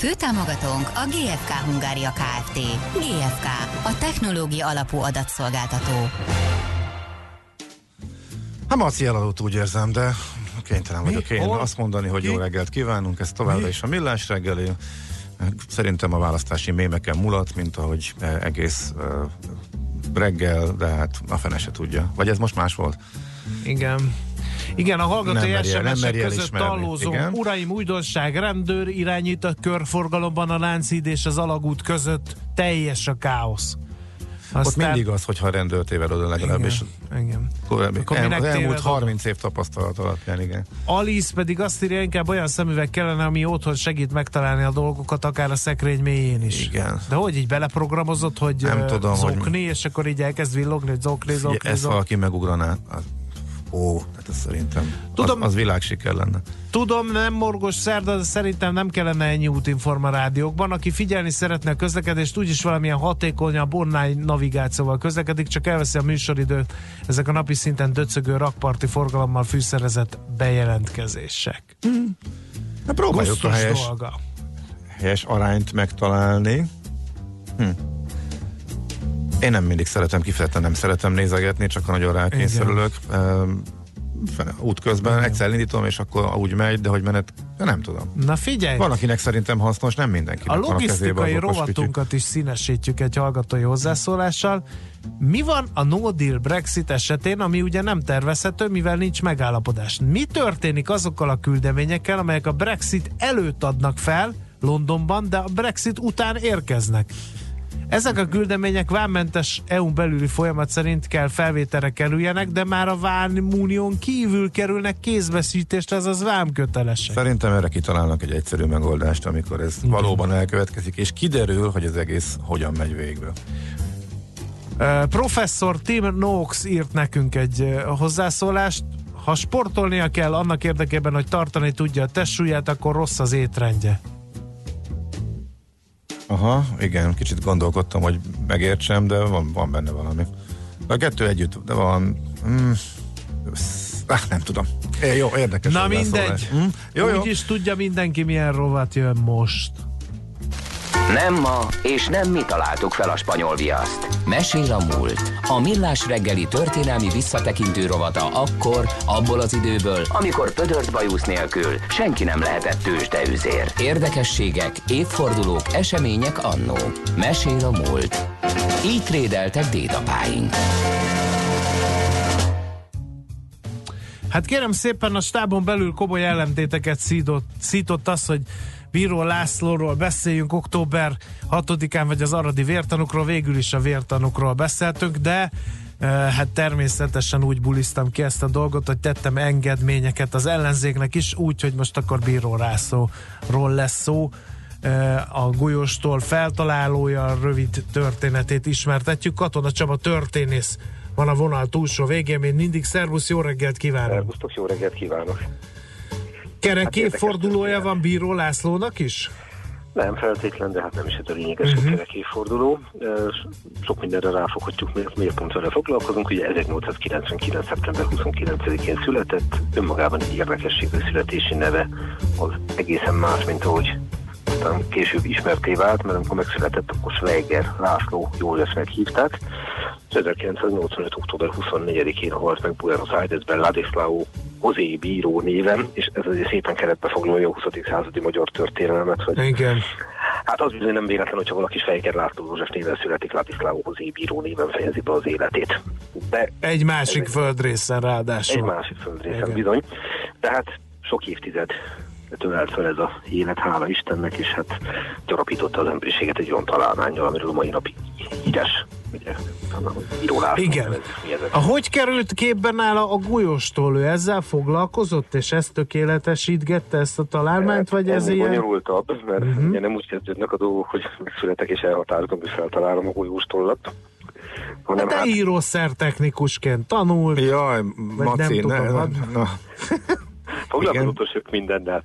Főtámogatónk a GFK Hungária Kft. GFK, a technológia alapú adatszolgáltató. Hát Maci eladott úgy érzem, de kénytelen vagyok én Hol? azt mondani, hogy Ki? jó reggelt kívánunk, ez továbbra Mi? is a millás reggeli. Szerintem a választási mémeken mulat, mint ahogy eh, egész eh, reggel, de hát a fene se tudja. Vagy ez most más volt? Igen. Igen, a hallgatói Nem SMS-ek között elismerni. tallózunk. Igen. Uraim, újdonság, rendőr irányít a körforgalomban a Lánchíd és az Alagút között. Teljes a káosz. Ott mindig az, hogyha a rendőr téved oda legalábbis. Igen, igen. Korábbi, Akkor el, az elmúlt téved oda? 30 év tapasztalat alapján, igen. Alice pedig azt írja, inkább olyan szemüveg kellene, ami otthon segít megtalálni a dolgokat, akár a szekrény mélyén is. Igen. De hogy így beleprogramozott, hogy Nem tudom, hogy- zokni, és akkor így elkezd villogni, hogy zokni, zokni, ezt zokni. valaki megugraná. Ó, hát ez szerintem Tudom- az, az világsiker lenne. Tudom, nem morgos szerda, de szerintem nem kellene ennyi útinforma rádiókban. Aki figyelni szeretne a közlekedést, úgyis valamilyen hatékonyabb online navigációval közlekedik, csak elveszi a műsoridőt ezek a napi szinten döcögő rakparti forgalommal fűszerezett bejelentkezések. Hát próbáljuk a Gusztus helyes, dolga. helyes arányt megtalálni. Hm. Én nem mindig szeretem, kifejezetten nem szeretem nézegetni, csak ha nagyon rákényszerülök. Ehm, útközben egyszer indítom, és akkor úgy megy, de hogy menet, nem tudom. Na figyelj! Van, akinek szerintem hasznos, nem mindenkinek A a logisztikai kütyű. rovatunkat is színesítjük egy hallgatói hozzászólással. Mi van a no deal Brexit esetén, ami ugye nem tervezhető, mivel nincs megállapodás? Mi történik azokkal a küldeményekkel, amelyek a Brexit előtt adnak fel Londonban, de a Brexit után érkeznek? Ezek a küldemények vámmentes EU-n belüli folyamat szerint kell felvételre kerüljenek, de már a vámunión kívül kerülnek kézbeszítésre, azaz vámkötelesek. Szerintem erre kitalálnak egy egyszerű megoldást, amikor ez Igen. valóban elkövetkezik, és kiderül, hogy az egész hogyan megy végbe. Uh, professzor Tim Noakes írt nekünk egy uh, hozzászólást. Ha sportolnia kell annak érdekében, hogy tartani tudja a testsúlyát, akkor rossz az étrendje. Aha, igen, kicsit gondolkodtam, hogy megértsem, de van, van benne valami. A kettő együtt, de van... Mm, ah, nem tudom. É, jó, érdekes. Na mindegy. Hm? Jó, jó. Úgy is tudja mindenki, milyen rovat jön most. Nem ma, és nem mi találtuk fel a spanyol viaszt. Mesél a múlt. A millás reggeli történelmi visszatekintő rovata akkor, abból az időből, amikor pödört bajusz nélkül senki nem lehetett tőzsdeüzér. Érdekességek, évfordulók, események annó. Mesél a múlt. Így trédeltek dédapáink. Hát kérem szépen, a stábon belül komoly ellentéteket szított, szított az, hogy Bíró Lászlóról beszéljünk október 6-án, vagy az aradi vértanukról, végül is a vértanukról beszéltünk, de eh, hát természetesen úgy buliztam ki ezt a dolgot, hogy tettem engedményeket az ellenzéknek is, úgy, hogy most akkor Bíró Lászlóról lesz szó. Eh, A golyóstól feltalálója, a rövid történetét ismertetjük. Katona Csaba történész van a vonal túlsó végén, még mindig. Szervusz, jó reggelt kívánok! Szervusztok, jó reggelt kívánok! Kerek Hát évfordulója érdekes van Bíró Lászlónak is? Nem feltétlen, de hát nem is ez a lényeges, Mhm. hogy kerek évforduló. Sok mindenre ráfoghatjuk, miért, miért pont vele foglalkozunk. Ugye 1899. szeptember 29-én született, önmagában egy érdekességű születési neve az egészen más, mint ahogy aztán később ismerté vált, mert amikor megszületett, akkor Schweiger László Józsefnek hívták. És 1985. október 24-én halt meg Buenos Airesben Ladislao Hozé bíró néven, és ez azért szépen keretbe foglalja a 20. századi magyar történelmet, hogy Igen. Hát az bizony nem véletlen, hogyha valaki Fejker László József néven születik, Ladislao Hozé bíró néven fejezi be az életét. De Egy másik Ez- földrészen ráadásul. egy másik földrészen Igen. bizony. De hát sok évtized tölelt fel ez a élet, hála Istennek, és hát gyarapította az emberiséget egy olyan találmányjal, amiről a mai napig híres ugye, írólás. Igen. A hogy került képben nála a golyóstól? Ő ezzel foglalkozott, és ezt tökéletesítgette ezt a találmányt, vagy ez ilyen? bonyolultabb, mert uh-huh. ugye nem úgy kezdődnek a dolgok, hogy megszületek és elhatározom, hogy feltalálom a golyóstollat. Hanem hát, hát írószertechnikusként tanult. Jaj, Maci, nem, ne, tudom, ne, ne. Foglalkozott sok mindennel.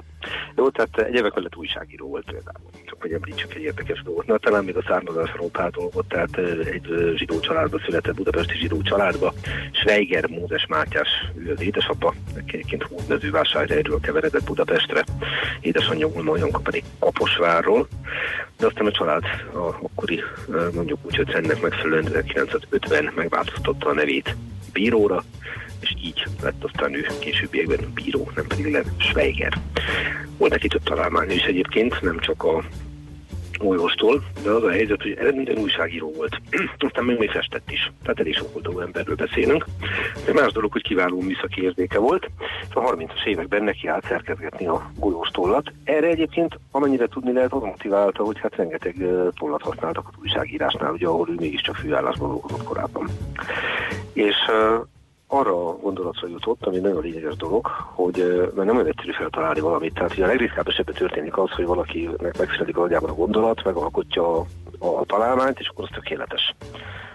Jó, tehát egy évek mellett újságíró volt például. Csak hogy említsük egy érdekes dolgot. Na, talán még a származásról pár dolgot, tehát egy zsidó családba született, budapesti zsidó családba. Schweiger Mózes Mátyás, ő az édesapa, egyébként mezővásárhelyről keveredett Budapestre. Édesanyja Ulma pedig Kaposvárról. De aztán a család a akkori, mondjuk úgy, hogy ennek megfelelően 1950 megváltoztatta a nevét bíróra, és így lett aztán ő későbbiekben bíró, nem pedig Lev Schweiger. Volt neki több találmánya is egyébként, nem csak a Újostól, de az a helyzet, hogy eredményben újságíró volt. Aztán még, még festett is. Tehát elég sok oldalú emberről beszélünk. De más dolog, hogy kiváló műszaki érzéke volt. A 30-as években neki állt szerkezgetni a golyóstollat. Erre egyébként, amennyire tudni lehet, az motiválta, hogy hát rengeteg tollat használtak az újságírásnál, ugye, ahol ő mégiscsak főállásban dolgozott korábban. És arra a gondolatra jutott, ami nagyon lényeges dolog, hogy mert nem olyan egyszerű feltalálni valamit. Tehát ugye a legritkább esetben történik az, hogy valakinek megszületik agyában a gondolat, megalkotja a, a találmányt, és akkor az tökéletes.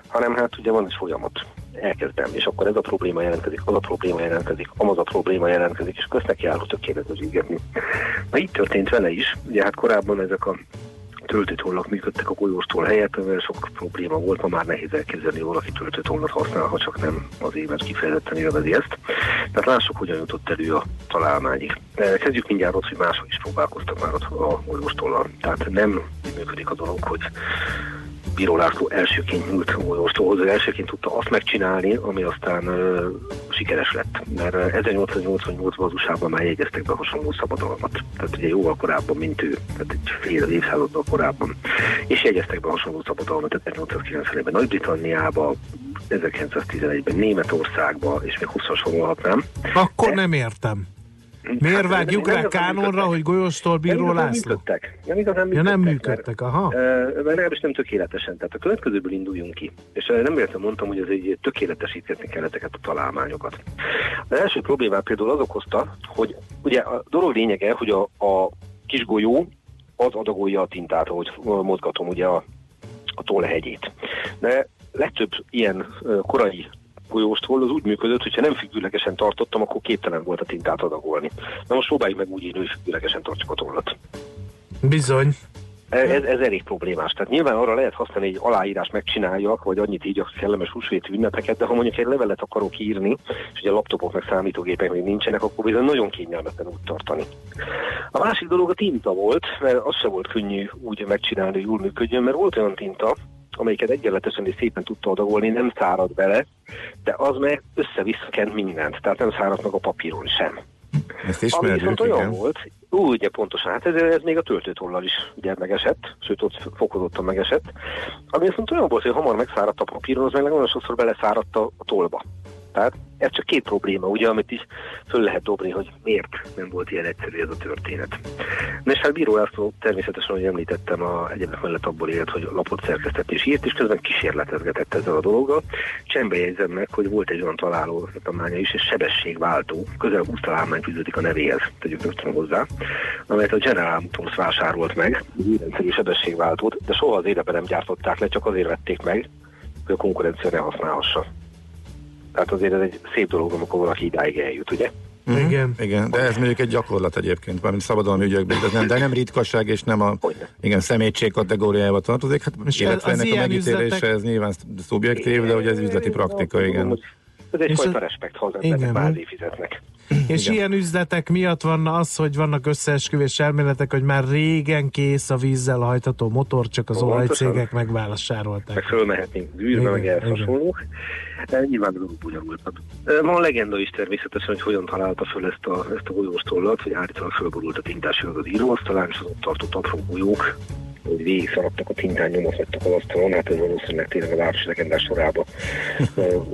Hanem hát ugye van egy folyamat. Elkezdem, és akkor ez a probléma jelentkezik, az a probléma jelentkezik, amaz a probléma jelentkezik, és köznek járó tökéletesítgetni. Na így történt vele is. Ugye hát korábban ezek a töltőtollak működtek a golyóstól helyett, mert sok probléma volt, ma már nehéz elképzelni, hogy valaki töltőtollat használ, ha csak nem az évet kifejezetten élvezi ezt. Tehát lássuk, hogyan jutott elő a találmányig. Kezdjük mindjárt ott, hogy mások is próbálkoztak már a golyóstollal. Tehát nem működik a dolog, hogy Bíró László elsőként nyújt Molyóstóhoz, elsőként tudta azt megcsinálni, ami aztán uh, sikeres lett. Mert 1888-ban az USA-ban már jegyeztek be hasonló szabadalmat. Tehát ugye jóval korábban, mint ő, tehát egy fél évszázaddal korábban. És jegyeztek be hasonló szabadalmat 1890-ben Nagy-Britanniába, 1911-ben Németországba, és még 20-as sorolhatnám. Akkor De... nem értem. Miért hát, vágjuk rá kánonra, hogy golyóstól bíró nem László? Működtek. Nem igazán működtek. Ja, nem működtek, aha. Mert, legalábbis nem tökéletesen. Tehát a következőből induljunk ki. És nem értem mondtam, hogy ez egy tökéletesíteni kell ezeket a találmányokat. Az első problémát például az okozta, hogy ugye a dolog lényege, hogy a, a kis golyó az adagolja a tintát, ahogy mozgatom ugye a, a tollhegyét. De legtöbb ilyen korai folyóstól az úgy működött, hogyha nem függőlegesen tartottam, akkor képtelen volt a tintát adagolni. Na most próbáljuk meg úgy írni, hogy függőlegesen tartsuk a tollat. Bizony. Ez, ez elég problémás. Tehát nyilván arra lehet használni, hogy aláírás megcsináljak, vagy annyit így a kellemes húsvéti ünnepeket, de ha mondjuk egy levelet akarok írni, és ugye a laptopok meg számítógépek még nincsenek, akkor bizony nagyon kényelmetlen úgy tartani. A másik dolog a tinta volt, mert az se volt könnyű úgy megcsinálni, hogy jól működjön, mert volt olyan tinta, amelyiket egyenletesen és szépen tudta adagolni, nem szárad bele, de az meg össze-vissza kent mindent, tehát nem szárad meg a papíron sem. Ezt ismerjük, Ami viszont olyan igen. volt, úgy, pontosan, hát ez, ez még a töltőtollal is ugye megesett, sőt ott fokozottan megesett. Ami viszont olyan volt, hogy hamar megszáradt a papíron, az meg nagyon sokszor beleszáradt a, a tollba. Tehát ez csak két probléma, ugye, amit is föl lehet dobni, hogy miért nem volt ilyen egyszerű ez a történet. Na hát Bíró László természetesen, ahogy említettem, a egyébként mellett abból élt, hogy lapot szerkesztett és írt, és közben kísérletezgetett ezzel a dologgal. Csembe jegyzem meg, hogy volt egy olyan találó tanulmánya is, és sebességváltó, közel 20 találmány fűződik a nevéhez, tegyük rögtön hozzá, amelyet a General Motors vásárolt meg, rendszerű sebességváltót, de soha az életben nem gyártották le, csak azért vették meg, hogy a konkurencia ne használhassa. Tehát azért ez egy szép dolog, amikor valaki idáig eljut, ugye? Mm-hmm. Igen. Igen, de ez mondjuk egy gyakorlat egyébként, valamint szabadalmi ügyekben, de nem, de nem ritkaság, és nem a igen, szemétség kategóriájába tartozik, hát és illetve ennek a megítélése, üzletek... ez nyilván szubjektív, de hogy ez üzleti praktika, igen. Ez egy fajta respekt, ha az embernek fizetnek. És Igen. ilyen üzletek miatt van az, hogy vannak összeesküvés elméletek, hogy már régen kész a vízzel hajtható motor, csak az olajcégek megválasárolták. Meg fölmehetnénk gűzbe, meg elhasonlók. Nyilván dolog bonyolultabb. Van legenda is természetesen, hogy hogyan találta föl ezt a, ezt a golyóstollat, hogy állítólag fölborult a tintási az íróasztalán, és az ott tartott apró golyók, hogy végig szaladtak a tintán, nyomot vettek az asztalon, hát ez valószínűleg tényleg a városi legendás sorába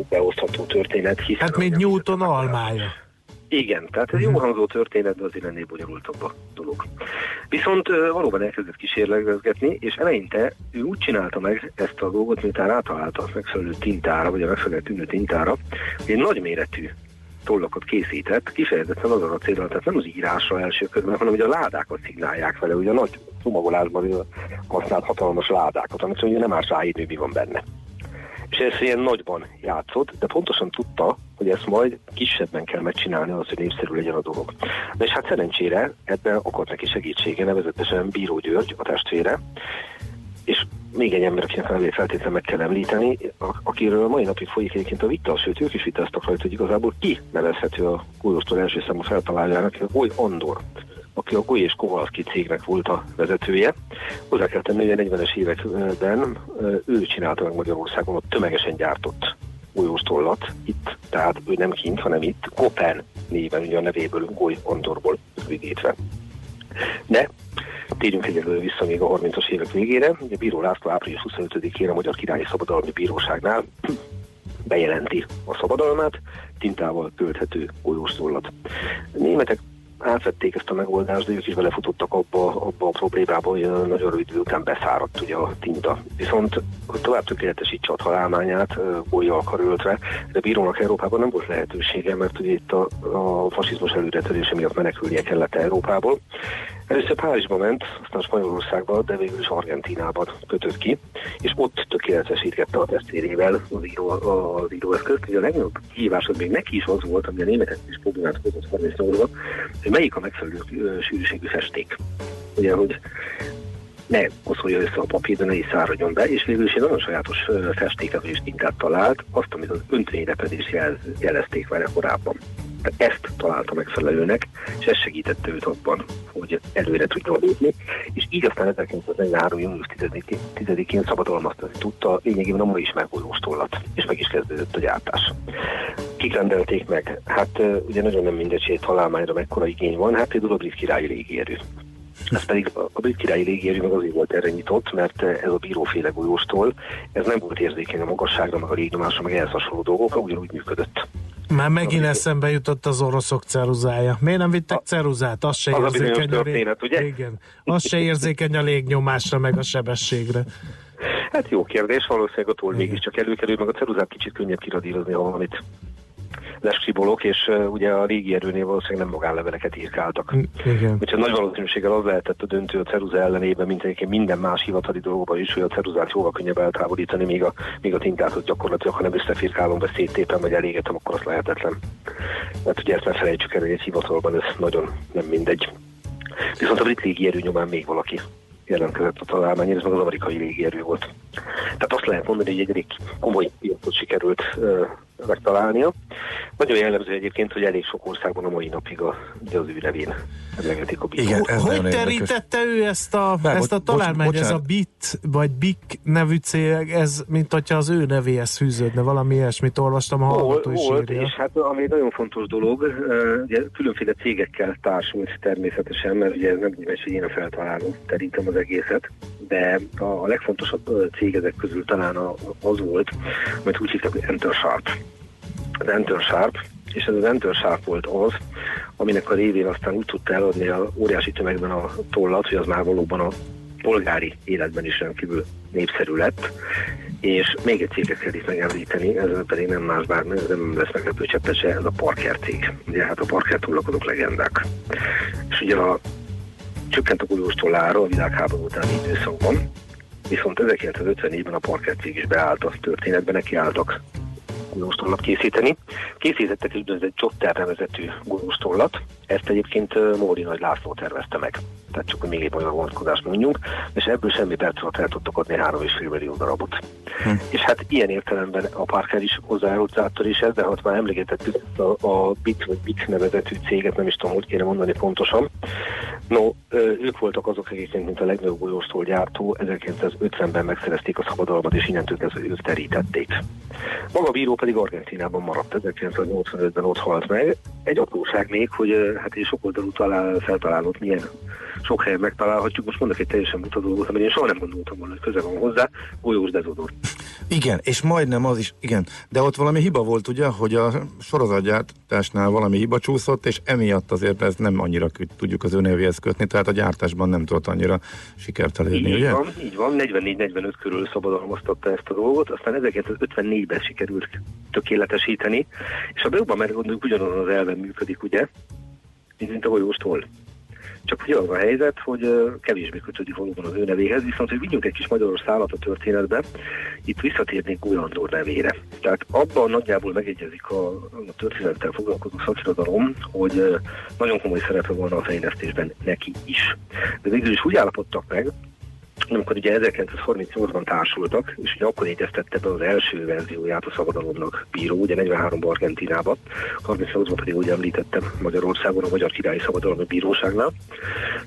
beosztható történet. Hát még Newton almája. Igen, tehát ez jó mhm. hangzó történet, de azért ennél bonyolultabb a dolog. Viszont valóban elkezdett kísérletezgetni, és eleinte ő úgy csinálta meg ezt a dolgot, miután rátalálta a megfelelő tintára, vagy a megfelelő tűnő tintára, hogy egy nagy méretű tollakat készített, kifejezetten azon a célra, tehát nem az írásra első körben, hanem hogy a ládákat szignálják vele, ugye a nagy csomagolásban használt hatalmas ládákat, amit ugye nem más ráírni, mi van benne és ez ilyen nagyban játszott, de pontosan tudta, hogy ezt majd kisebben kell megcsinálni, az, hogy népszerű legyen a dolog. Na és hát szerencsére ebben akart neki segítsége, nevezetesen Bíró György, a testvére, és még egy ember, akinek a feltétlenül meg kell említeni, akiről mai napig folyik egyébként a vita, sőt ők is vitáztak rajta, hogy igazából ki nevezhető a Golyóstól első számú feltaláljának, a Goly Andor aki a Goly és Kovalszki cégnek volt a vezetője. Hozzá kell tenni, hogy a 40-es években ő csinálta meg Magyarországon, ott tömegesen gyártott golyóstollat itt, tehát ő nem kint, hanem itt, Kopen néven, ugye a nevéből, Goly Andorból rövidítve. De térjünk egyelőre vissza még a 30-as évek végére. Ugye Bíró László április 25-én a Magyar Királyi Szabadalmi Bíróságnál bejelenti a szabadalmát, tintával költhető golyóstollat. Németek átvették ezt a megoldást, de ők is belefutottak abba, abba a problémába, hogy nagyon rövid idő után beszáradt ugye a tinta. Viszont hogy tovább tökéletesítse a találmányát, bolyjal karöltve, de bírónak Európában nem volt lehetősége, mert ugye itt a, a fasizmus előretörése miatt menekülnie kellett Európából, Először Párizsba ment, aztán Spanyolországba, de végül is Argentinában kötött ki, és ott tökéletesítette a testvérével az, író, az íróeszközt. Ugye a legnagyobb kihívás az még neki is az volt, ami a németek is problémát hozott 38 hogy melyik a megfelelő sűrűségű festék. Ugye, hogy ne koszolja össze a papír, de ne is száradjon be, és végül is egy nagyon sajátos festéket és tintát talált, azt, amit az öntényrepedés jelezték vele korábban. Tehát ezt találta megfelelőnek, és ez segítette őt abban, hogy előre tudjon lépni, és így aztán 1943. június 10-én szabadalmaztani tudta lényegében a ma is megújulós tollat, és meg is kezdődött a gyártás. Kik rendelték meg? Hát ugye nagyon nem mindegy, hogy találmányra mekkora igény van, hát például a brit királyi légierő. Ez pedig a brit királyi légierő meg azért volt erre nyitott, mert ez a bíróféle golyóstól, ez nem volt érzékeny a magasságra, meg a légnyomásra, meg ehhez hasonló dolgokra, ugyanúgy működött. Már megint eszembe jutott az oroszok ceruzája. Miért nem vittek ceruzát? Az se az érzékeny a, történet, ugye? Igen. Az se érzékeny a légnyomásra, meg a sebességre. Hát jó kérdés, valószínűleg a toll mégiscsak előkerül, meg a ceruzát kicsit könnyebb kiradírozni, ha valamit leskribolok, és ugye a régi erőnél valószínűleg nem magánleveleket írkáltak. Igen. Úgyhogy nagy valószínűséggel az lehetett a döntő a ceruza ellenében, mint egyébként minden más hivatali dolgokban is, hogy a ceruzát jóval könnyebb eltávolítani, míg a, míg a tintát gyakorlatilag, ha nem összefirkálom, vagy széttépem, vagy elégetem, akkor az lehetetlen. Mert ugye ezt ne felejtsük el, hogy egy hivatalban ez nagyon nem mindegy. Viszont a brit légierő nyomán még valaki jelentkezett a találmány, ez meg az amerikai légierő volt. Tehát azt lehet mondani, hogy egy elég komoly piacot sikerült megtalálnia. Nagyon jellemző egyébként, hogy elég sok országban a mai napig a, ugye az ő nevén emlegetik a Igen, ez Hogy terítette ő ezt a, Bár, ezt a találmányt, ez a BIT vagy BIC nevű cég, ez mint hogyha az ő nevéhez fűződne, valami ilyesmit olvastam, a hallgató is volt, írja. és hát ami egy nagyon fontos dolog, ugye különféle cégekkel társult természetesen, mert ugye nem nyilván, hogy én a feltaláló terítem az egészet, de a, legfontosabb cég ezek közül talán az volt, amit úgy hívtak, hogy Enter Sharp az Enter Sharp, és ez az Enter Sharp volt az, aminek a révén aztán úgy tudta eladni a óriási tömegben a tollat, hogy az már valóban a polgári életben is rendkívül népszerű lett, és még egy céget kell itt megemlíteni, ez pedig nem más, bár nem lesz meglepő cseppese, ez a Parker cég. Ugye hát a Parker tollakodók legendák. És ugye a csökkent a golyós tollára a világháború utáni időszakban, viszont 1954-ben a Parker cég is beállt a történetben, neki golyóstollat készíteni. Készítettek egy úgynevezett Jotter nevezetű golyóstollat, ezt egyébként Móri Nagy László tervezte meg. Tehát csak hogy még egy magyar vonatkozást mondjunk, és ebből semmi perc alatt el tudtak adni 3,5 millió darabot. Hm. És hát ilyen értelemben a Parker is hozzájárult is ez, de ha már emlékeztettük a, a BIT vagy BIT nevezetű céget, nem is tudom, hogy kéne mondani pontosan. No, ők voltak azok egyébként, mint a legnagyobb golyóstól gyártó, 1950-ben megszerezték a szabadalmat, és innentől kezdve ők terítették. Maga a bíró pedig Argentinában maradt, 1985-ben ott halt meg. Egy apróság még, hogy hát egy sok oldalú talál, feltalálót milyen sok helyen megtalálhatjuk. Most mondok egy teljesen buta dolgot, amit én soha nem gondoltam volna, hogy köze van hozzá, golyós dezodor. Igen, és majdnem az is, igen, de ott valami hiba volt ugye, hogy a sorozatgyártásnál valami hiba csúszott, és emiatt azért ez nem annyira tudjuk az ő nevéhez kötni, tehát a gyártásban nem tudott annyira sikert elérni, így ugye? Van, így van, 44-45 körül szabadalmaztatta ezt a dolgot, aztán 1954-ben sikerült tökéletesíteni, és a Beugban mert gondoljuk ugyanazon az elven működik, ugye, mint a golyóstól. Csak ugye az a helyzet, hogy kevésbé kötődik valóban az ő nevéhez, viszont hogy vigyünk egy kis magyaros szállat a történetbe, itt visszatérnék Gulyandor nevére. Tehát abban nagyjából megegyezik a, a történettel foglalkozó szakirodalom, hogy nagyon komoly szerepe van a fejlesztésben neki is. De végül is úgy állapodtak meg, amikor ugye 1938-ban társultak, és ugye akkor egyeztette be az első verzióját a szabadalomnak bíró, ugye 43-ban Argentinában, 38-ban pedig úgy említettem Magyarországon a Magyar Királyi Szabadalmi Bíróságnál.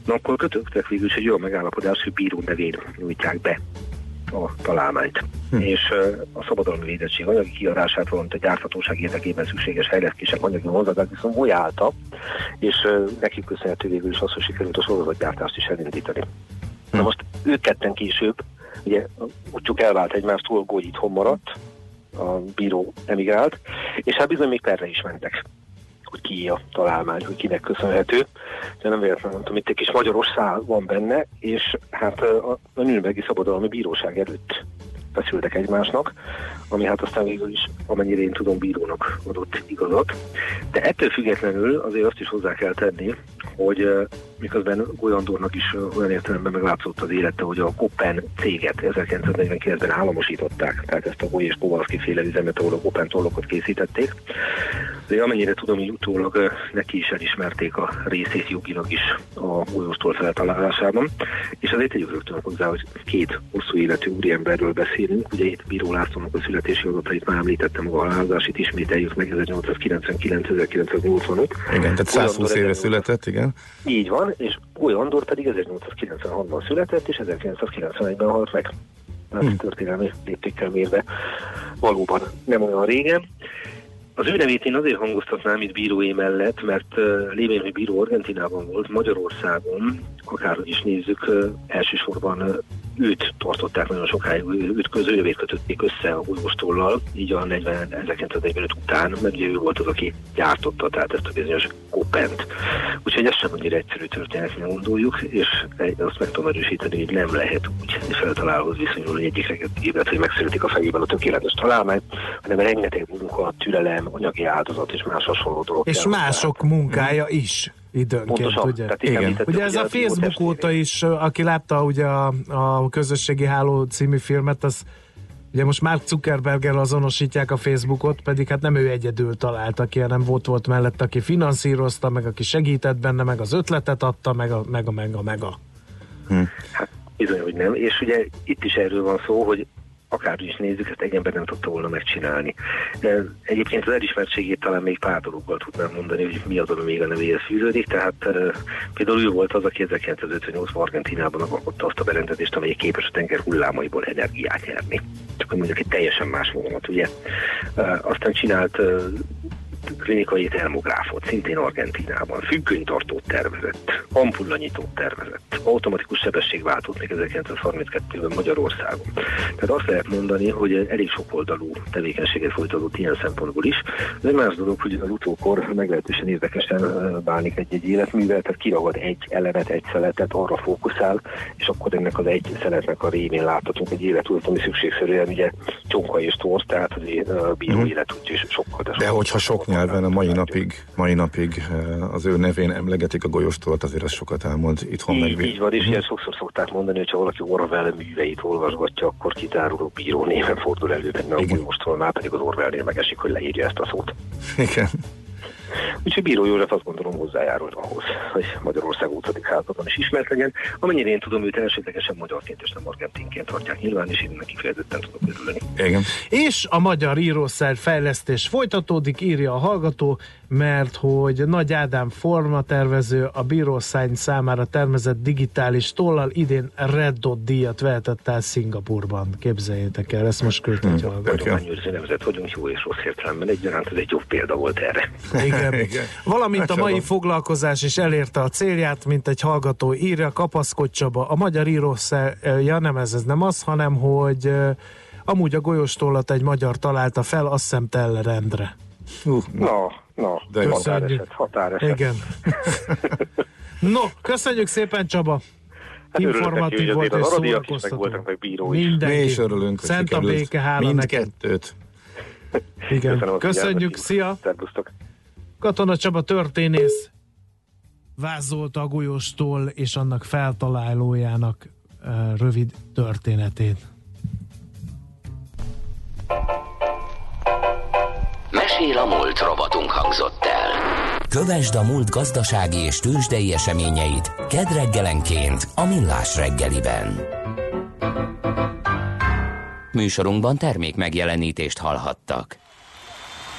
Na akkor kötöttek végül is egy olyan megállapodás, hogy bíró nevén nyújtják be a találmányt. Hm. És a szabadalmi védettség anyagi kiadását, valamint a gyárthatóság érdekében szükséges fejlesztések anyagi hozzáadás viszont folyálta, és nekik köszönhető végül is az, hogy sikerült a sorozatgyártást is elindítani. Na most ők ketten később, ugye útjuk elvált egymástól, Gógy itthon maradt, a bíró emigrált, és hát bizony még perre is mentek hogy ki a találmány, hogy kinek köszönhető. De nem véletlenül mondtam, itt egy kis magyaros szál van benne, és hát a, a Nürnbergi Szabadalmi Bíróság előtt feszültek egymásnak, ami hát aztán végül is, amennyire én tudom, bírónak adott igazat. De ettől függetlenül azért azt is hozzá kell tenni, hogy miközben Golyandornak is olyan értelemben meglátszott az élete, hogy a Koppen céget 1949-ben államosították, tehát ezt a Goly és Kowalski féle üzemet, ahol a Koppen tollokat készítették. De amennyire tudom, hogy utólag neki is elismerték a részét jogilag is a golyóstól feltalálásában. És azért tegyük rögtön hozzá, hogy két hosszú életű úriemberről beszélünk. Ugye itt Bíró Lászlónak a születési adatait már említettem, a halálozásit ismételjük meg 1999-1985. Igen, tehát 120 éve született, igen. Így van, és Új Andor pedig 1896-ban született, és 1991-ben halt meg. Hát hmm. történelmi léptékkel mérve valóban nem olyan régen. Az ő nevét én azért hangoztatnám itt bírói mellett, mert uh, lévén, hogy bíró Argentinában volt, Magyarországon, akárhogy is nézzük, uh, elsősorban uh, őt tartották nagyon sokáig, őt közőjövét kötötték össze a húzmostollal, így a 40, 1945 után, mert ugye ő volt az, aki gyártotta, tehát ezt a bizonyos kopent. Úgyhogy ez sem annyira egyszerű történetnek gondoljuk, és azt meg tudom erősíteni, hogy nem lehet úgy feltalálóhoz viszonyulni, hogy egyik reggelt, hogy megszületik a fejében a tökéletes találmány, hanem rengeteg munka, türelem, anyagi áldozat és más hasonló dolog. És mások munkája is időnként, Pontosan, ugye? Tehát Igen. Ugye ez a Facebook óta is, aki látta ugye a, a közösségi háló című filmet, az Ugye most Mark Zuckerberger azonosítják a Facebookot, pedig hát nem ő egyedül találta ki, hanem volt volt mellett, aki finanszírozta, meg aki segített benne, meg az ötletet adta, meg a, meg a, meg a, meg a. Hm. Hát bizony, hogy nem. És ugye itt is erről van szó, hogy akár is nézzük, ezt egy ember nem tudta volna megcsinálni. De egyébként az elismertségét talán még pár dologgal tudnám mondani, hogy mi az, ami még a nevéhez fűződik. Tehát uh, például ő volt az, aki 1958 Argentinában alkotta azt a berendezést, amely képes a tenger hullámaiból energiát nyerni. Csak hogy mondjuk egy teljesen más vonalat, ugye. Aztán csinált klinikai termográfot, szintén Argentinában, függönytartót tervezett, ampullanyítót tervezett, automatikus sebességváltót még 1932-ben Magyarországon. Tehát azt lehet mondani, hogy elég sok oldalú tevékenységet folytatott ilyen szempontból is. De más dolog, hogy az utókor meglehetősen érdekesen bánik egy-egy életművel, tehát kiragad egy elemet, egy szeletet, arra fókuszál, és akkor ennek az egy szeletnek a révén láthatunk egy életutat, ami szükségszerűen ugye csonka és torz, tehát az bíró mm. élet úgyis sokkal. De, de hogyha sok nyelven a mai napig, mai napig eh, az ő nevén emlegetik a golyóstolt, azért ez sokat elmond itthon így, meg. Így van, és ilyen sokszor szokták mondani, hogy ha valaki Orwell műveit olvasgatja, akkor kitáruló bíró néven fordul elő benne a golyóstolnál, pedig az Orwellnél megesik, hogy leírja ezt a szót. Igen. Úgyhogy Bíró József azt gondolom hozzájárult ahhoz, hogy Magyarország 20. században is ismert legyen. Amennyire én tudom, őt elsődlegesen magyarként és nem argentinként tartják nyilván, és én neki kifejezetten tudok örülni. Igen. És a magyar írószer fejlesztés folytatódik, írja a hallgató, mert hogy Nagy Ádám formatervező a bírószány számára tervezett digitális tollal idén Red Dot díjat vehetett el Szingapurban. Képzeljétek el, ezt most küldte egy hallgató. Tudományőrző nemzet vagyunk jó és rossz értelemben egyaránt, ez egy jobb példa volt erre. Igen. Igen. Valamint a mai foglalkozás is elérte a célját, mint egy hallgató írja, kapaszkodj Csaba. A magyar írószer, ja nem ez, ez nem az, hanem hogy Amúgy a golyóstólat egy magyar találta fel, azt hiszem rendre. Uh, na, na, de határeset, határeset. Igen. no, köszönjük szépen Csaba! Hát Informatív volt és szórakoztató. voltak meg bíró is. Mindenki. Mi is örülünk, Szent a béke, hála Mindkettőt. Igen. Köszönjük, szia! Szerbusztok! Katona Csaba történész vázolta a golyóstól és annak feltalálójának rövid történetét. Mesél a múlt robotunk hangzott el. Kövesd a múlt gazdasági és tőzsdei eseményeit kedd reggelenként a Millás reggeliben. Műsorunkban termék megjelenítést hallhattak.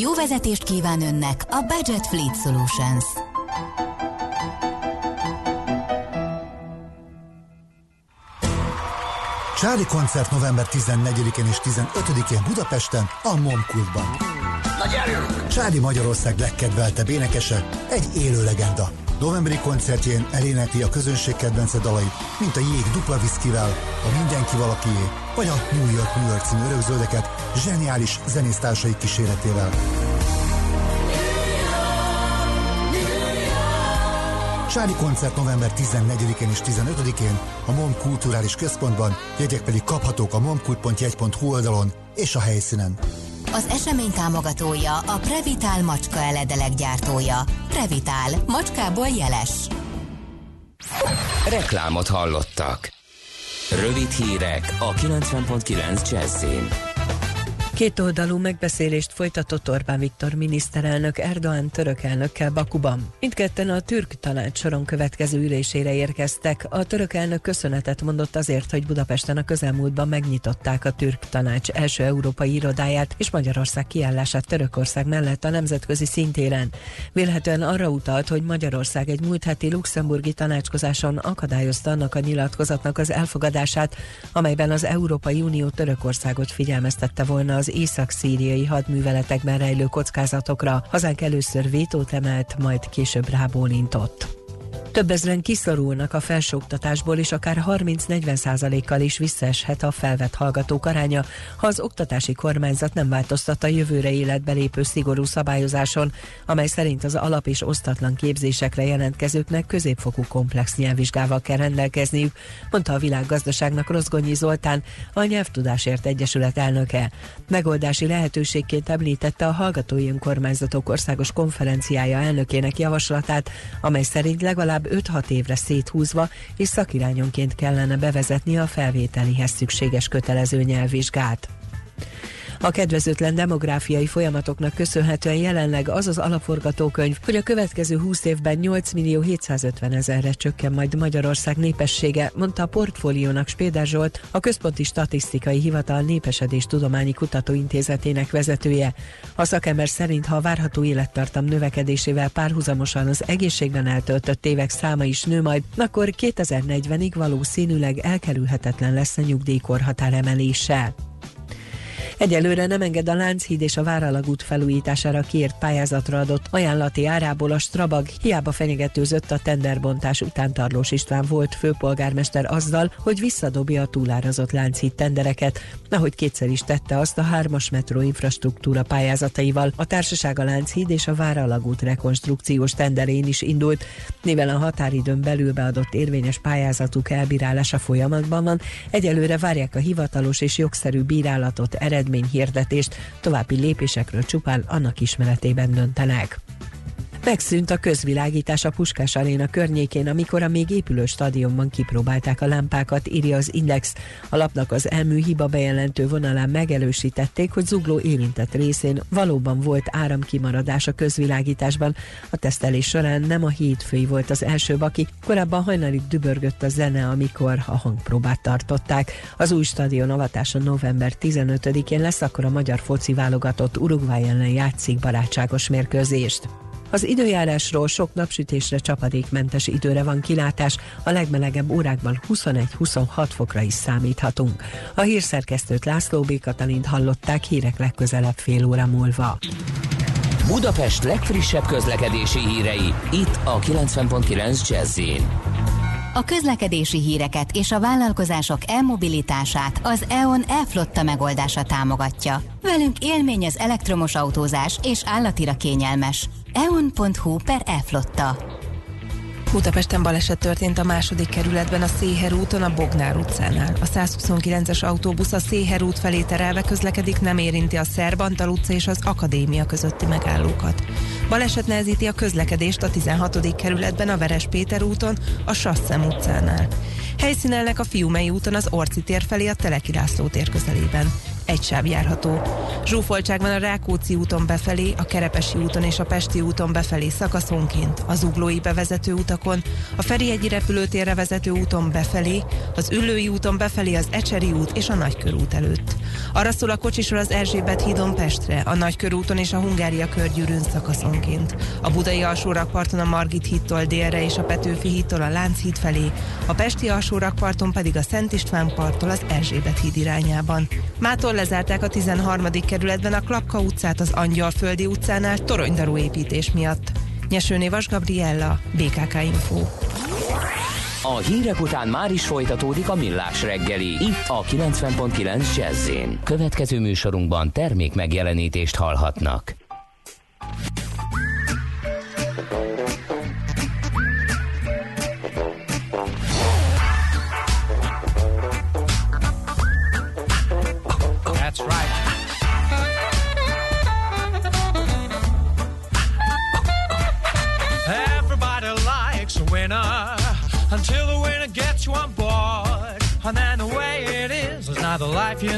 jó vezetést kíván önnek a Budget Fleet Solutions. Csári koncert november 14-én és 15-én Budapesten, a Momkultban. Csári Magyarország legkedveltebb énekese, egy élő legenda. Novemberi koncertjén elénekli a közönség kedvence dalait, mint a Jég dupla viszkivel, a Mindenki valakié, vagy a New York New York című örökzöldeket zseniális zenésztársai kíséretével. Sári koncert november 14-én és 15-én a MOM Kulturális Központban, jegyek pedig kaphatók a momkult.jegy.hu oldalon és a helyszínen. Az esemény támogatója a Previtál macska eledelek gyártója. Previtál, macskából jeles. Reklámot hallottak. Rövid hírek a 90.9 Jazzin. Két oldalú megbeszélést folytatott Orbán Viktor miniszterelnök Erdoğan török elnökkel Bakuban. Mindketten a türk tanács soron következő ülésére érkeztek. A török elnök köszönetet mondott azért, hogy Budapesten a közelmúltban megnyitották a türk tanács első európai irodáját és Magyarország kiállását Törökország mellett a nemzetközi szintéren. Vélhetően arra utalt, hogy Magyarország egy múlt heti luxemburgi tanácskozáson akadályozta annak a nyilatkozatnak az elfogadását, amelyben az Európai Unió Törökországot figyelmeztette volna az az észak-szíriai hadműveletekben rejlő kockázatokra. Hazánk először vétót emelt, majd később rábólintott. Több ezren kiszorulnak a felsőoktatásból, és akár 30-40 százalékkal is visszaeshet a felvett hallgatók aránya, ha az oktatási kormányzat nem változtat a jövőre életbe lépő szigorú szabályozáson, amely szerint az alap és osztatlan képzésekre jelentkezőknek középfokú komplex nyelvvizsgával kell rendelkezniük, mondta a világgazdaságnak Rozgonyi Zoltán, a Nyelvtudásért Egyesület elnöke. Megoldási lehetőségként említette a Hallgatói Önkormányzatok Országos Konferenciája elnökének javaslatát, amely szerint legalább 5-6 évre széthúzva, és szakirányonként kellene bevezetni a felvételihez szükséges kötelező nyelvvizsgát. A kedvezőtlen demográfiai folyamatoknak köszönhetően jelenleg az az alapforgatókönyv, hogy a következő 20 évben 8 millió 750 ezerre csökken majd Magyarország népessége, mondta a portfóliónak Spéder Zsolt, a Központi Statisztikai Hivatal Népesedés Tudományi Kutatóintézetének vezetője. A szakember szerint, ha a várható élettartam növekedésével párhuzamosan az egészségben eltöltött évek száma is nő majd, akkor 2040-ig valószínűleg elkerülhetetlen lesz a nyugdíjkorhatár emelése. Egyelőre nem enged a Lánchíd és a Váralagút felújítására kiírt pályázatra adott ajánlati árából a Strabag hiába fenyegetőzött a tenderbontás után Tarlós István volt főpolgármester azzal, hogy visszadobja a túlárazott Lánchíd tendereket, ahogy kétszer is tette azt a hármas metró infrastruktúra pályázataival. A társaság a Lánchíd és a Váralagút rekonstrukciós tenderén is indult, mivel a határidőn belül beadott érvényes pályázatuk elbírálása folyamatban van, egyelőre várják a hivatalos és jogszerű bírálatot eredmény eredményhirdetést, további lépésekről csupán annak ismeretében döntenek. Megszűnt a közvilágítás a Puskás Aréna környékén, amikor a még épülő stadionban kipróbálták a lámpákat, írja az Index. A lapnak az elmű hiba bejelentő vonalán megerősítették, hogy zugló érintett részén valóban volt áramkimaradás a közvilágításban. A tesztelés során nem a hétfői volt az első baki, korábban hajnalig dübörgött a zene, amikor a hangpróbát tartották. Az új stadion avatása november 15-én lesz, akkor a magyar foci válogatott Uruguay ellen játszik barátságos mérkőzést. Az időjárásról sok napsütésre csapadékmentes időre van kilátás, a legmelegebb órákban 21-26 fokra is számíthatunk. A hírszerkesztőt László B. Katalint hallották hírek legközelebb fél óra múlva. Budapest legfrissebb közlekedési hírei, itt a 90.9 jazz a közlekedési híreket és a vállalkozások e-mobilitását az EON e-flotta megoldása támogatja. Velünk élmény az elektromos autózás és állatira kényelmes. eon.hu per e-flotta. Budapesten baleset történt a második kerületben a Széher úton, a Bognár utcánál. A 129-es autóbusz a Széher út felé terelve közlekedik, nem érinti a Szerbantal utca és az Akadémia közötti megállókat. Baleset nehezíti a közlekedést a 16. kerületben a Veres Péter úton, a Sasszem utcánál. Helyszínelnek a Fiumei úton az Orci tér felé a Teleki László tér közelében egy sáv járható. Zsúfoltság van a Rákóczi úton befelé, a Kerepesi úton és a Pesti úton befelé szakaszonként, az Uglói bevezető utakon, a Ferihegyi repülőtérre vezető úton befelé, az Üllői úton befelé az Ecseri út és a Nagykörút előtt. Arra szól a kocsisor az Erzsébet hídon Pestre, a Nagykörúton és a Hungária körgyűrűn szakaszonként. A Budai alsórakparton a Margit hídtól délre és a Petőfi hídtól a Lánchíd felé, a Pesti alsórakparton pedig a Szent István parttól az Erzsébet híd irányában. Mától lezárták a 13. kerületben a Klapka utcát az Angyalföldi utcánál toronydarú építés miatt. Nyesőné Vas Gabriella, BKK Info. A hírek után már is folytatódik a millás reggeli, itt a 90.9 jazz Következő műsorunkban termék megjelenítést hallhatnak.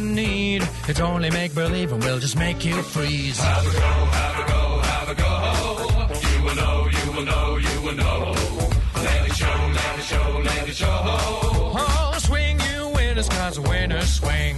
You need. It's only make believe and we'll just make you freeze. Have a go, have a go, have a go. You will know, you will know, you will know. Let it show, let it show, let it show. Oh, swing you winners, cause winners swing.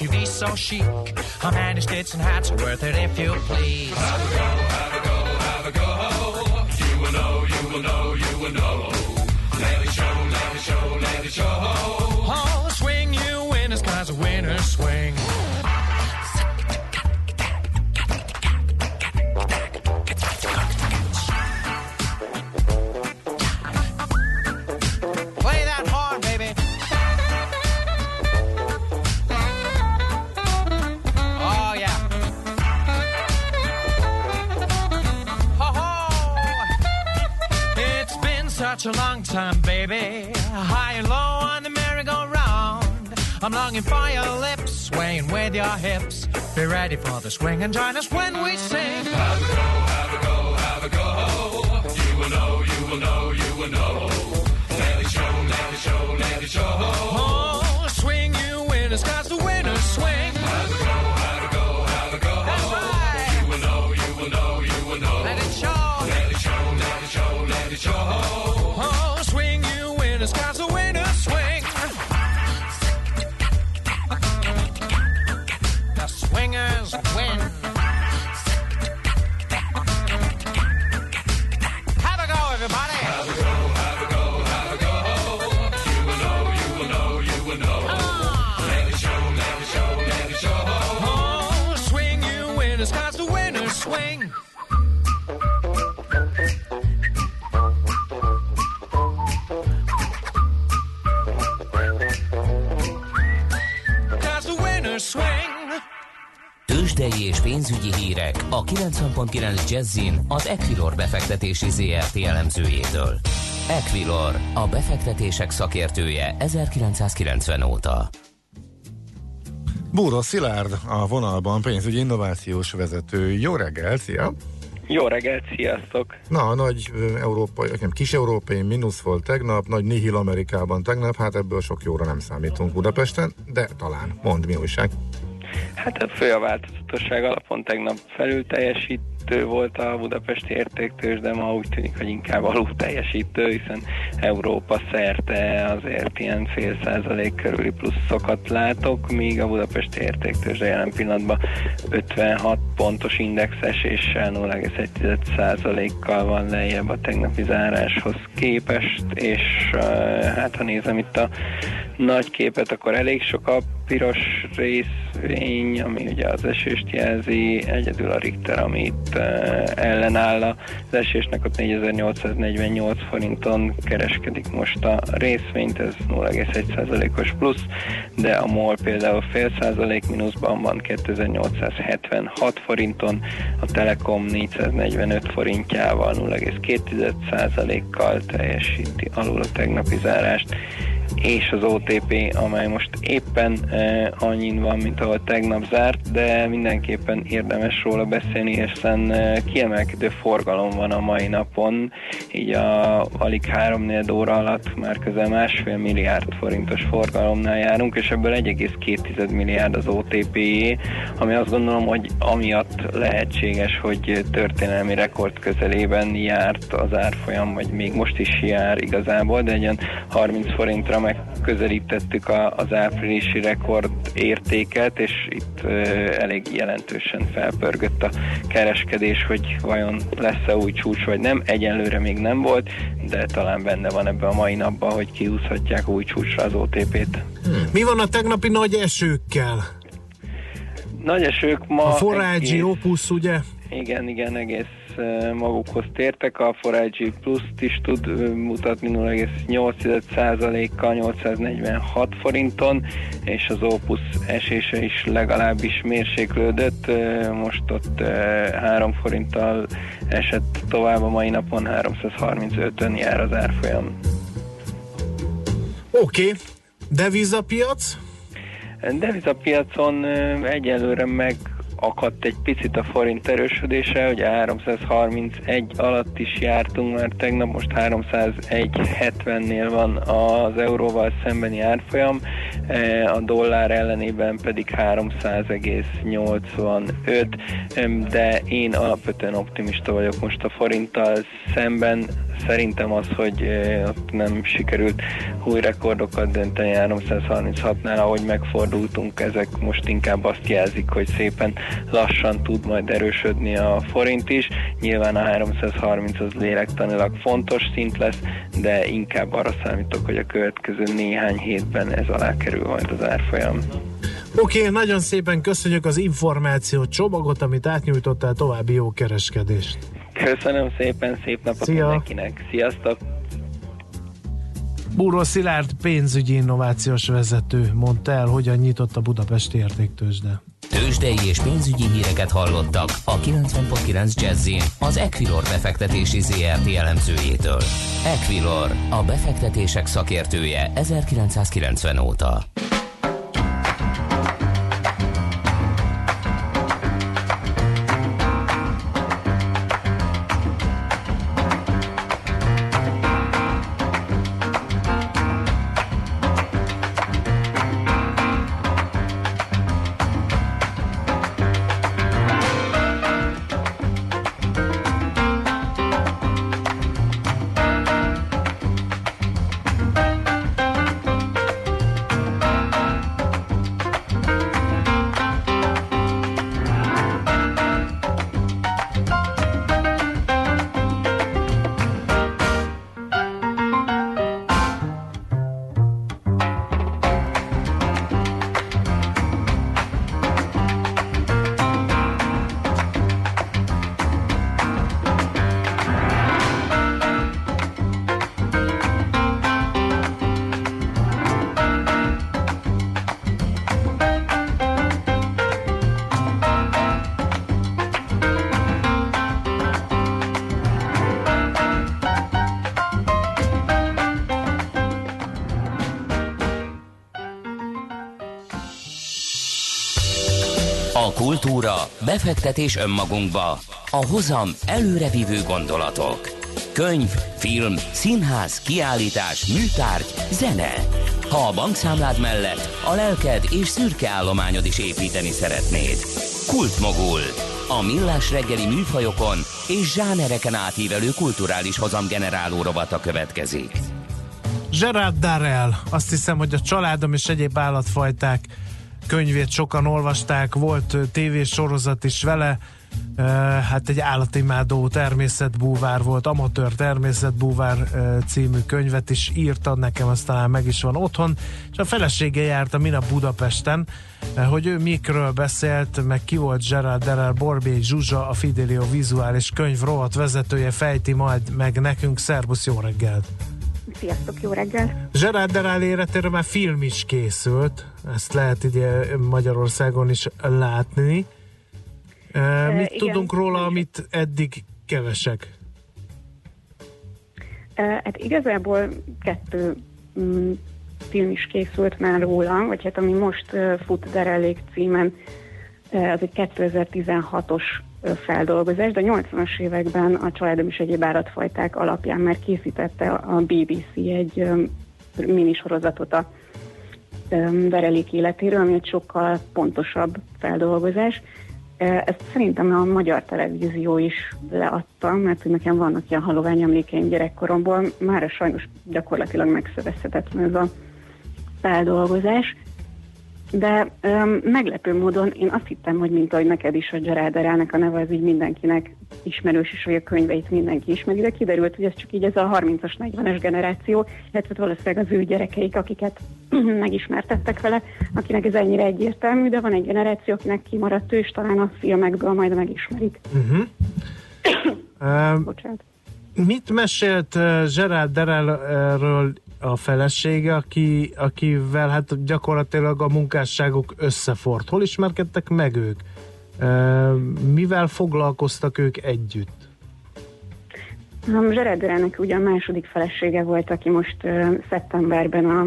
And flat TV so chic? How many states and hats are worth it if you please? Have a go, have a go, have a go. You will know, you will know, you will know. Let it show, let it show, let it show. Oh, swing you winners, cause winners swing. Time, baby. High and low on the merry-go-round. I'm longing for your lips, swaying with your hips. Be ready for the swing and join us when we sing. Have a go, have a go, have a go. You will know, you will know, you will know. Let it show, let it show, let it show. Oh, swing you winners, cause the winners swing. Have a go, have a go, have a go. That's right. You will know, you will know, you will know. Let it show. Let it show, let it show, let it show. Oh, the sky's a way to swing. The swingers win. Have a go, everybody. Have a go, have a go, have a go. You will know, you will know, you will know. Let it show, let it show, let it show. Oh, swing you winners, cause the winners swing. Pénzügyi hírek a 90.9 Jazzin az Equilor befektetési ZRT elemzőjétől. Equilor, a befektetések szakértője 1990 óta. Búró Szilárd a vonalban pénzügyi innovációs vezető. Jó reggel, szia! Jó reggelt, sziasztok! Na, nagy európai, nem kis európai mínusz volt tegnap, nagy nihil Amerikában tegnap, hát ebből sok jóra nem számítunk Budapesten, de talán, mond mi újság. Hát a fő a változatosság alapon tegnap felül teljesít, teljesítő volt a budapesti értéktős, de ma úgy tűnik, hogy inkább alul teljesítő, hiszen Európa szerte azért ilyen fél százalék körüli pluszokat látok, míg a budapesti értéktős jelen pillanatban 56 pontos indexeséssel 0,1 százalékkal van lejjebb a tegnapi záráshoz képest, és hát ha nézem itt a nagy képet, akkor elég sok a piros részvény, ami ugye az esést jelzi, egyedül a Richter, amit uh, ellenáll az esésnek, ott 4848 forinton kereskedik most a részvényt, ez 0,1%-os plusz, de a MOL például fél százalék mínuszban van 2876 forinton, a Telekom 445 forintjával 0,2%-kal teljesíti alul a tegnapi zárást, és az OTP, amely most éppen eh, annyin van, mint ahol tegnap zárt, de mindenképpen érdemes róla beszélni, hiszen eh, kiemelkedő forgalom van a mai napon, így a alig 3 óra alatt már közel másfél milliárd forintos forgalomnál járunk, és ebből 1,2 milliárd az otp ami azt gondolom, hogy amiatt lehetséges, hogy történelmi rekord közelében járt az árfolyam, vagy még most is jár igazából, de egy olyan 30 forintra megközelítettük a, az áprilisi rekord értéket, és itt elég jelentősen felpörgött a kereskedés, hogy vajon lesz-e új csúcs, vagy nem. Egyelőre még nem volt, de talán benne van ebbe a mai napban, hogy kiúszhatják új csúcsra az OTP-t. Hmm. Mi van a tegnapi nagy esőkkel? Nagy esők ma... A Forágyi egész... Opus, ugye? Igen, igen, egész magukhoz tértek, a Forage Plus-t is tud mutatni 0,8%-kal 846 forinton, és az Opus esése is legalábbis mérséklődött, most ott 3 forinttal esett tovább a mai napon, 335-ön jár az árfolyam. Oké, okay. devizapiac? Devizapiacon egyelőre meg akadt egy picit a forint erősödése, ugye 331 alatt is jártunk már tegnap, most 301.70-nél van az euróval szembeni árfolyam, e, a dollár ellenében pedig 300,85, de én alapvetően optimista vagyok most a forinttal szemben, szerintem az, hogy ott nem sikerült új rekordokat dönteni 336-nál, ahogy megfordultunk, ezek most inkább azt jelzik, hogy szépen lassan tud majd erősödni a forint is. Nyilván a 330 az lélektanilag fontos szint lesz, de inkább arra számítok, hogy a következő néhány hétben ez alá kerül majd az árfolyam. Oké, okay, nagyon szépen köszönjük az információ csomagot, amit átnyújtottál, további jó kereskedést. Köszönöm szépen, szép napot Szia. mindenkinek. Sziasztok! Búró Szilárd pénzügyi innovációs vezető mondta el, hogyan nyitott a Budapesti értéktősde. Tőzsdei és pénzügyi híreket hallottak a 90.9 Jazzin az Equilor befektetési ZRT elemzőjétől. Equilor, a befektetések szakértője 1990 óta. Kultúra, befektetés önmagunkba, a hozam előrevívő gondolatok. Könyv, film, színház, kiállítás, műtárgy, zene. Ha a bankszámlád mellett a lelked és szürke állományod is építeni szeretnéd. Kultmogul. A millás reggeli műfajokon és zsánereken átívelő kulturális hozamgeneráló rovata következik. Gerard Darrell, azt hiszem, hogy a családom és egyéb állatfajták könyvét sokan olvasták, volt tévésorozat is vele, hát egy állatimádó természetbúvár volt, amatőr természetbúvár című könyvet is írta, nekem azt talán meg is van otthon, és a felesége járt a minap Budapesten, hogy ő mikről beszélt, meg ki volt Gerard Derel Borbé Zsuzsa, a Fidelio vizuális könyv rovat vezetője, fejti majd meg nekünk. Szerbusz, jó reggelt! Sziasztok, jó reggel! Gerard Derel életéről már film is készült, ezt lehet ide Magyarországon is látni. E, mit igen. tudunk róla, amit eddig kevesek? E, hát igazából kettő mm, film is készült már róla, vagy hát ami most uh, fut Derelék címen, uh, az egy 2016-os feldolgozás, de a 80-as években a családom és egyéb állatfajták alapján már készítette a BBC egy minisorozatot a Derelék életéről, ami egy sokkal pontosabb feldolgozás. Ezt szerintem a magyar televízió is leadta, mert hogy nekem vannak ilyen halovány emlékeim gyerekkoromból, már sajnos gyakorlatilag megszövezhetetlen ez a feldolgozás. De öm, meglepő módon én azt hittem, hogy mint ahogy neked is a Gerard a neve, az így mindenkinek ismerős, és hogy a könyveit mindenki ismeri, de kiderült, hogy ez csak így ez a 30-as, 40-es generáció, illetve valószínűleg az ő gyerekeik, akiket megismertettek vele, akinek ez ennyire egyértelmű, de van egy generáció, akinek kimaradt ő, és talán a filmekből majd megismerik. Uh-huh. Bocsánat. Mit mesélt Gerard Derelről a felesége, aki, akivel hát gyakorlatilag a munkásságok összefort. Hol ismerkedtek meg ők? Mivel foglalkoztak ők együtt? Zseredőrenek ugye a második felesége volt, aki most szeptemberben a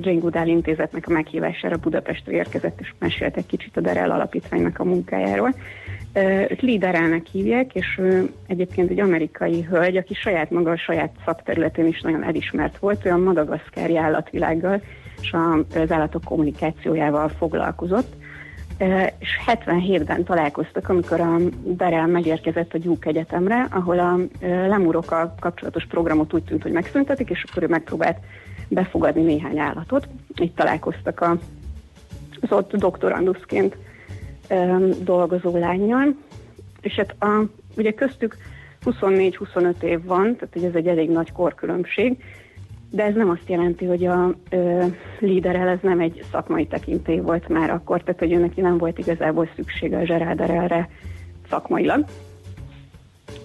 Jane Goodall intézetnek a meghívására Budapestre érkezett, és mesélt egy kicsit a Derel alapítványnak a munkájáról. Őt Liderelnek hívják, és ő egyébként egy amerikai hölgy, aki saját maga a saját szakterületén is nagyon elismert volt, ő a madagaszkári állatvilággal és az állatok kommunikációjával foglalkozott. És 77-ben találkoztak, amikor a Darel megérkezett a Duke Egyetemre, ahol a lemúrokkal kapcsolatos programot úgy tűnt, hogy megszüntetik, és akkor ő megpróbált befogadni néhány állatot. Itt találkoztak a, az ott doktoranduszként dolgozó lányjal, és hát a, ugye köztük 24-25 év van, tehát hogy ez egy elég nagy korkülönbség, de ez nem azt jelenti, hogy a ö, líderel ez nem egy szakmai tekintély volt már akkor, tehát hogy ő neki nem volt igazából szüksége a Zseráderelre szakmailag.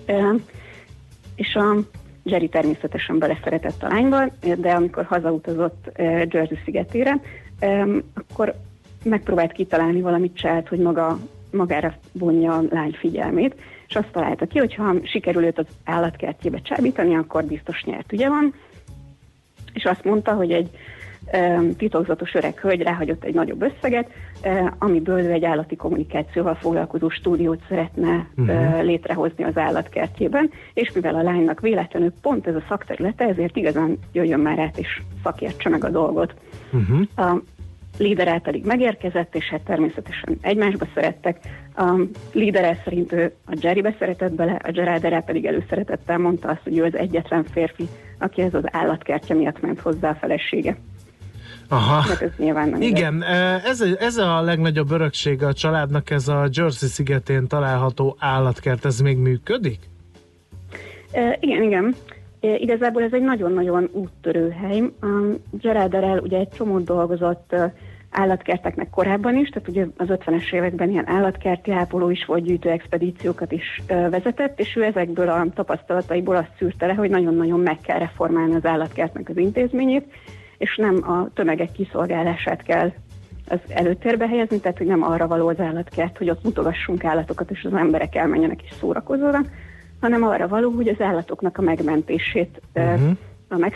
Ö, és a Jerry természetesen beleszeretett a lányba, de amikor hazautazott ö, Jersey szigetére, akkor megpróbált kitalálni valamit csinált, hogy maga, magára vonja a lány figyelmét, és azt találta ki, hogy ha sikerül őt az állatkertjébe csábítani, akkor biztos nyert, ugye van? És azt mondta, hogy egy titokzatos öreg hölgy ráhagyott egy nagyobb összeget, amiből ő egy állati kommunikációval foglalkozó stúdiót szeretne uh-huh. létrehozni az állatkertjében, és mivel a lánynak véletlenül pont ez a szakterülete, ezért igazán jöjjön már át és szakértse meg a dolgot. Uh-huh. A líderel pedig megérkezett, és hát természetesen egymásba szerettek. A líderel szerint ő a Jerrybe szeretett bele, a Gerard pedig előszeretettel mondta azt, hogy ő az egyetlen férfi, aki ez az állatkertje miatt ment hozzá a felesége. Aha. Hát ez nyilván nem Igen, ez, ez a legnagyobb öröksége a családnak, ez a Jersey szigetén található állatkert, ez még működik? E, igen, igen. E, igazából ez egy nagyon-nagyon úttörő hely. Gerard ugye egy csomót dolgozott állatkerteknek korábban is, tehát ugye az 50-es években ilyen állatkerti ápoló is volt, gyűjtő expedíciókat is vezetett, és ő ezekből a tapasztalataiból azt szűrte le, hogy nagyon-nagyon meg kell reformálni az állatkertnek az intézményét, és nem a tömegek kiszolgálását kell az előtérbe helyezni, tehát hogy nem arra való az állatkert, hogy ott mutogassunk állatokat, és az emberek elmenjenek és szórakozzanak, hanem arra való, hogy az állatoknak a megmentését, uh-huh. a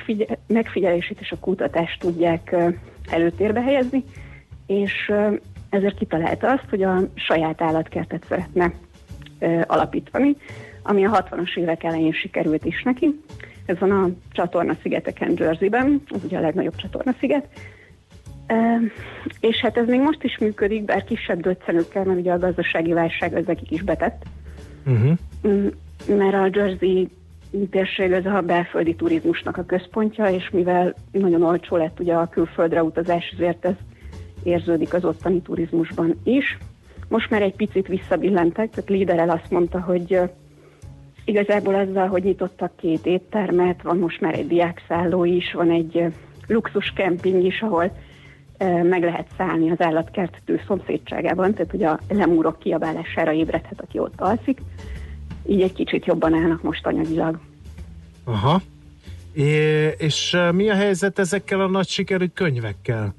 megfigyelését és a kutatást tudják előtérbe helyezni, és ezért kitalálta azt, hogy a saját állatkertet szeretne alapítani, ami a 60-as évek elején sikerült is neki. Ez van a csatorna szigeteken Jerseyben, az ugye a legnagyobb csatorna sziget. E, és hát ez még most is működik, bár kisebb döccenőkkel, mert ugye a gazdasági válság az nekik is betett. Uh-huh. Mert a Jersey térség az a belföldi turizmusnak a központja, és mivel nagyon olcsó lett ugye a külföldre utazás, ezért ez érződik az ottani turizmusban is. Most már egy picit visszabillentek, tehát Liderel azt mondta, hogy igazából azzal, hogy nyitottak két éttermet, van most már egy diákszálló is, van egy luxus kemping is, ahol meg lehet szállni az állatkertő szomszédságában, tehát hogy a lemúrok kiabálására ébredhet, aki ott alszik. Így egy kicsit jobban állnak most anyagilag. Aha. É, és mi a helyzet ezekkel a nagy sikerű könyvekkel?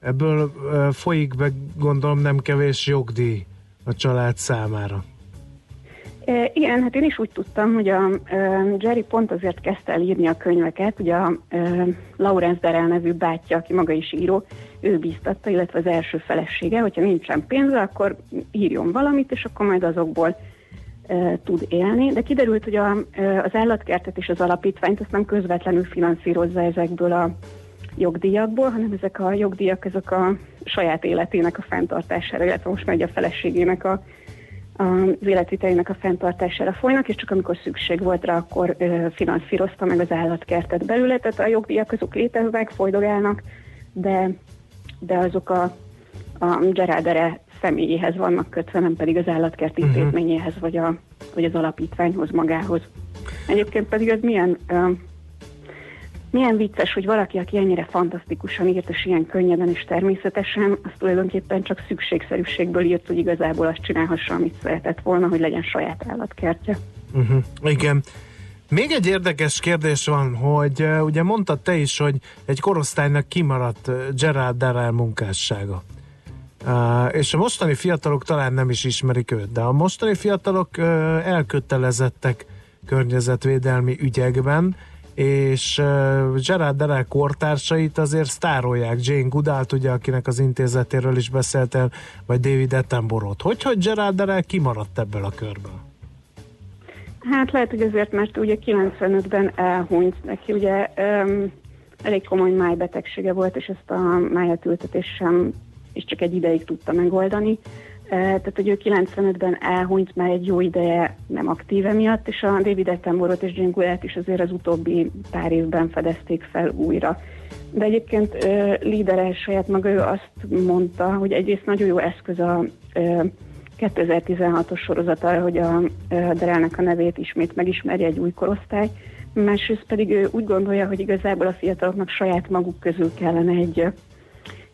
Ebből folyik be, gondolom, nem kevés jogdíj a család számára. E, igen, hát én is úgy tudtam, hogy a Jerry pont azért kezdte el írni a könyveket, ugye a e, Lawrence Darrell nevű bátyja, aki maga is író, ő bíztatta, illetve az első felesége, hogyha nincsen pénze, akkor írjon valamit, és akkor majd azokból tud élni. De kiderült, hogy a, az állatkertet és az alapítványt azt nem közvetlenül finanszírozza ezekből a jogdíjakból, hanem ezek a jogdíjak ezek a saját életének a fenntartására, illetve most megy a feleségének a az életvitelének a fenntartására folynak, és csak amikor szükség volt rá, akkor ö, finanszírozta meg az állatkertet belőle, tehát a jogdíjak azok léteznek, folydogálnak, de, de azok a, a Gerádere személyéhez vannak kötve, nem pedig az állatkert uh-huh. intézményéhez, vagy, a, vagy az alapítványhoz magához. Egyébként pedig ez milyen ö, milyen vicces, hogy valaki, aki ennyire fantasztikusan írt, és ilyen könnyeden és természetesen, az tulajdonképpen csak szükségszerűségből írt, hogy igazából azt csinálhassa, amit szeretett volna, hogy legyen saját állatkertje. Uh-huh. Igen. Még egy érdekes kérdés van, hogy uh, ugye mondtad te is, hogy egy korosztálynak kimaradt Gerard Darrell munkássága. Uh, és a mostani fiatalok talán nem is ismerik őt, de a mostani fiatalok uh, elkötelezettek környezetvédelmi ügyekben, és uh, Gerard Derek kortársait azért sztárolják. Jane Goodalt, ugye, akinek az intézetéről is beszéltél, vagy David Attenborough-t. Hogy, hogy Gerard Derek kimaradt ebből a körből? Hát lehet, hogy azért, mert ugye 95-ben elhunyt neki, ugye um, elég komoly májbetegsége volt, és ezt a májatültetés sem és csak egy ideig tudta megoldani. Tehát, hogy ő 95-ben elhunyt már egy jó ideje nem aktív emiatt, és a David Attenborough és Jane Goodall is azért az utóbbi pár évben fedezték fel újra. De egyébként uh, lídere saját maga ő azt mondta, hogy egyrészt nagyon jó eszköz a uh, 2016-os sorozata, hogy a uh, Derelnek a nevét ismét megismerje egy új korosztály, másrészt pedig ő úgy gondolja, hogy igazából a fiataloknak saját maguk közül kellene egy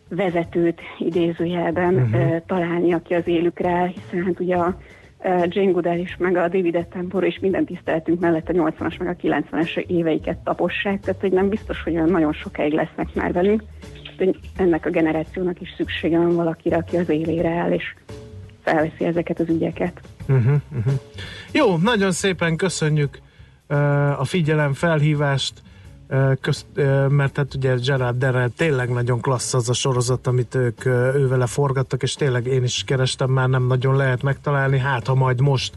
vezetőt idézőjelben uh-huh. találni, aki az élükre áll, hiszen hát ugye a Jane Goodall is, meg a David Attenborough és minden tiszteletünk mellett a 80-as, meg a 90-es éveiket tapossák, tehát hogy nem biztos, hogy olyan nagyon sokáig lesznek már velünk, hogy ennek a generációnak is szüksége van valakire, aki az élére áll, és felveszi ezeket az ügyeket. Uh-huh, uh-huh. Jó, nagyon szépen köszönjük uh, a figyelem felhívást, közt, mert hát ugye Gerard Derrell tényleg nagyon klassz az a sorozat, amit ők ővele forgattak, és tényleg én is kerestem, már nem nagyon lehet megtalálni, hát ha majd most.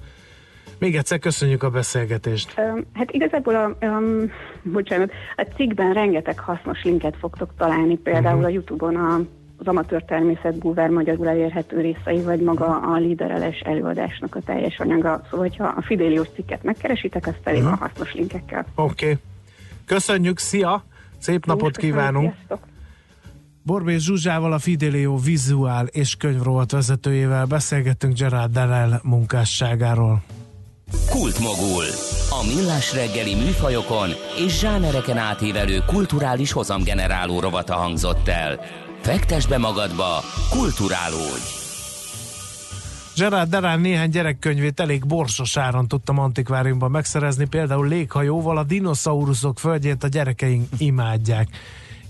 Még egyszer köszönjük a beszélgetést. Hát igazából a, um, bocsánat, a cikkben rengeteg hasznos linket fogtok találni, például uh-huh. a Youtube-on a, az amatőr természet búvár magyarul elérhető részei, vagy maga a lídereles előadásnak a teljes anyaga. Szóval, hogyha a Fidelius cikket megkeresitek, az elég uh-huh. a hasznos linkekkel. Oké. Okay. Köszönjük, szia! Szép napot kívánunk! Borbé Zsuzsával, a Fidelio vizuál és könyvrovat vezetőjével beszélgettünk Gerard Darrell munkásságáról. Kultmogul. A millás reggeli műfajokon és zsánereken átívelő kulturális hozamgeneráló rovata hangzott el. Fektes be magadba, kulturálódj! Gerard Derán néhány gyerekkönyvét elég borsos áron tudtam antikváriumban megszerezni, például léghajóval a dinoszauruszok földjét a gyerekeink imádják.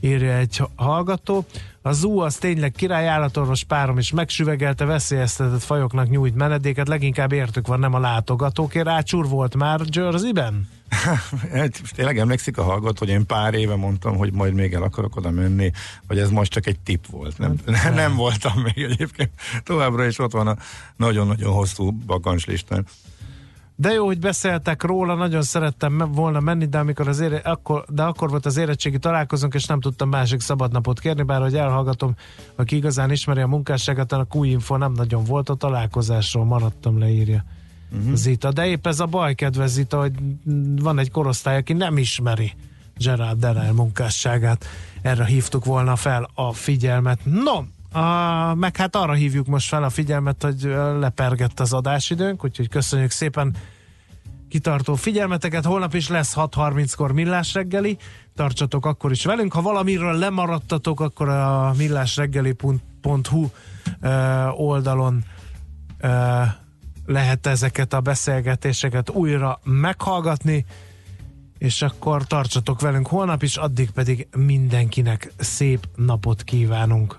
Írja egy hallgató. A zoo az tényleg király állatorvos párom is megsüvegelte, veszélyeztetett fajoknak nyújt menedéket, leginkább értük van, nem a látogatóké. Rácsúr volt már Jerseyben? Hát, tényleg emlékszik a hallgat, hogy én pár éve mondtam, hogy majd még el akarok oda menni, vagy ez most csak egy tip volt. Nem, nem, nem voltam még egyébként. Továbbra is ott van a nagyon-nagyon hosszú bakancslistán. De jó, hogy beszéltek róla, nagyon szerettem volna menni, de amikor az ére, akkor, de akkor volt az érettségi találkozónk, és nem tudtam másik szabadnapot kérni, bár hogy elhallgatom, aki igazán ismeri a munkásságát, a Q-info nem nagyon volt a találkozásról, maradtam leírja. Uh-huh. Zita, de épp ez a baj, kedves Zita, hogy van egy korosztály, aki nem ismeri Gerard Derrell munkásságát. Erre hívtuk volna fel a figyelmet. No, a, meg hát arra hívjuk most fel a figyelmet, hogy lepergett az adásidőnk, úgyhogy köszönjük szépen kitartó figyelmeteket. Holnap is lesz 6.30-kor millás reggeli. Tartsatok akkor is velünk. Ha valamiről lemaradtatok, akkor a millásreggeli.hu oldalon lehet ezeket a beszélgetéseket újra meghallgatni, és akkor tartsatok velünk holnap is, addig pedig mindenkinek szép napot kívánunk.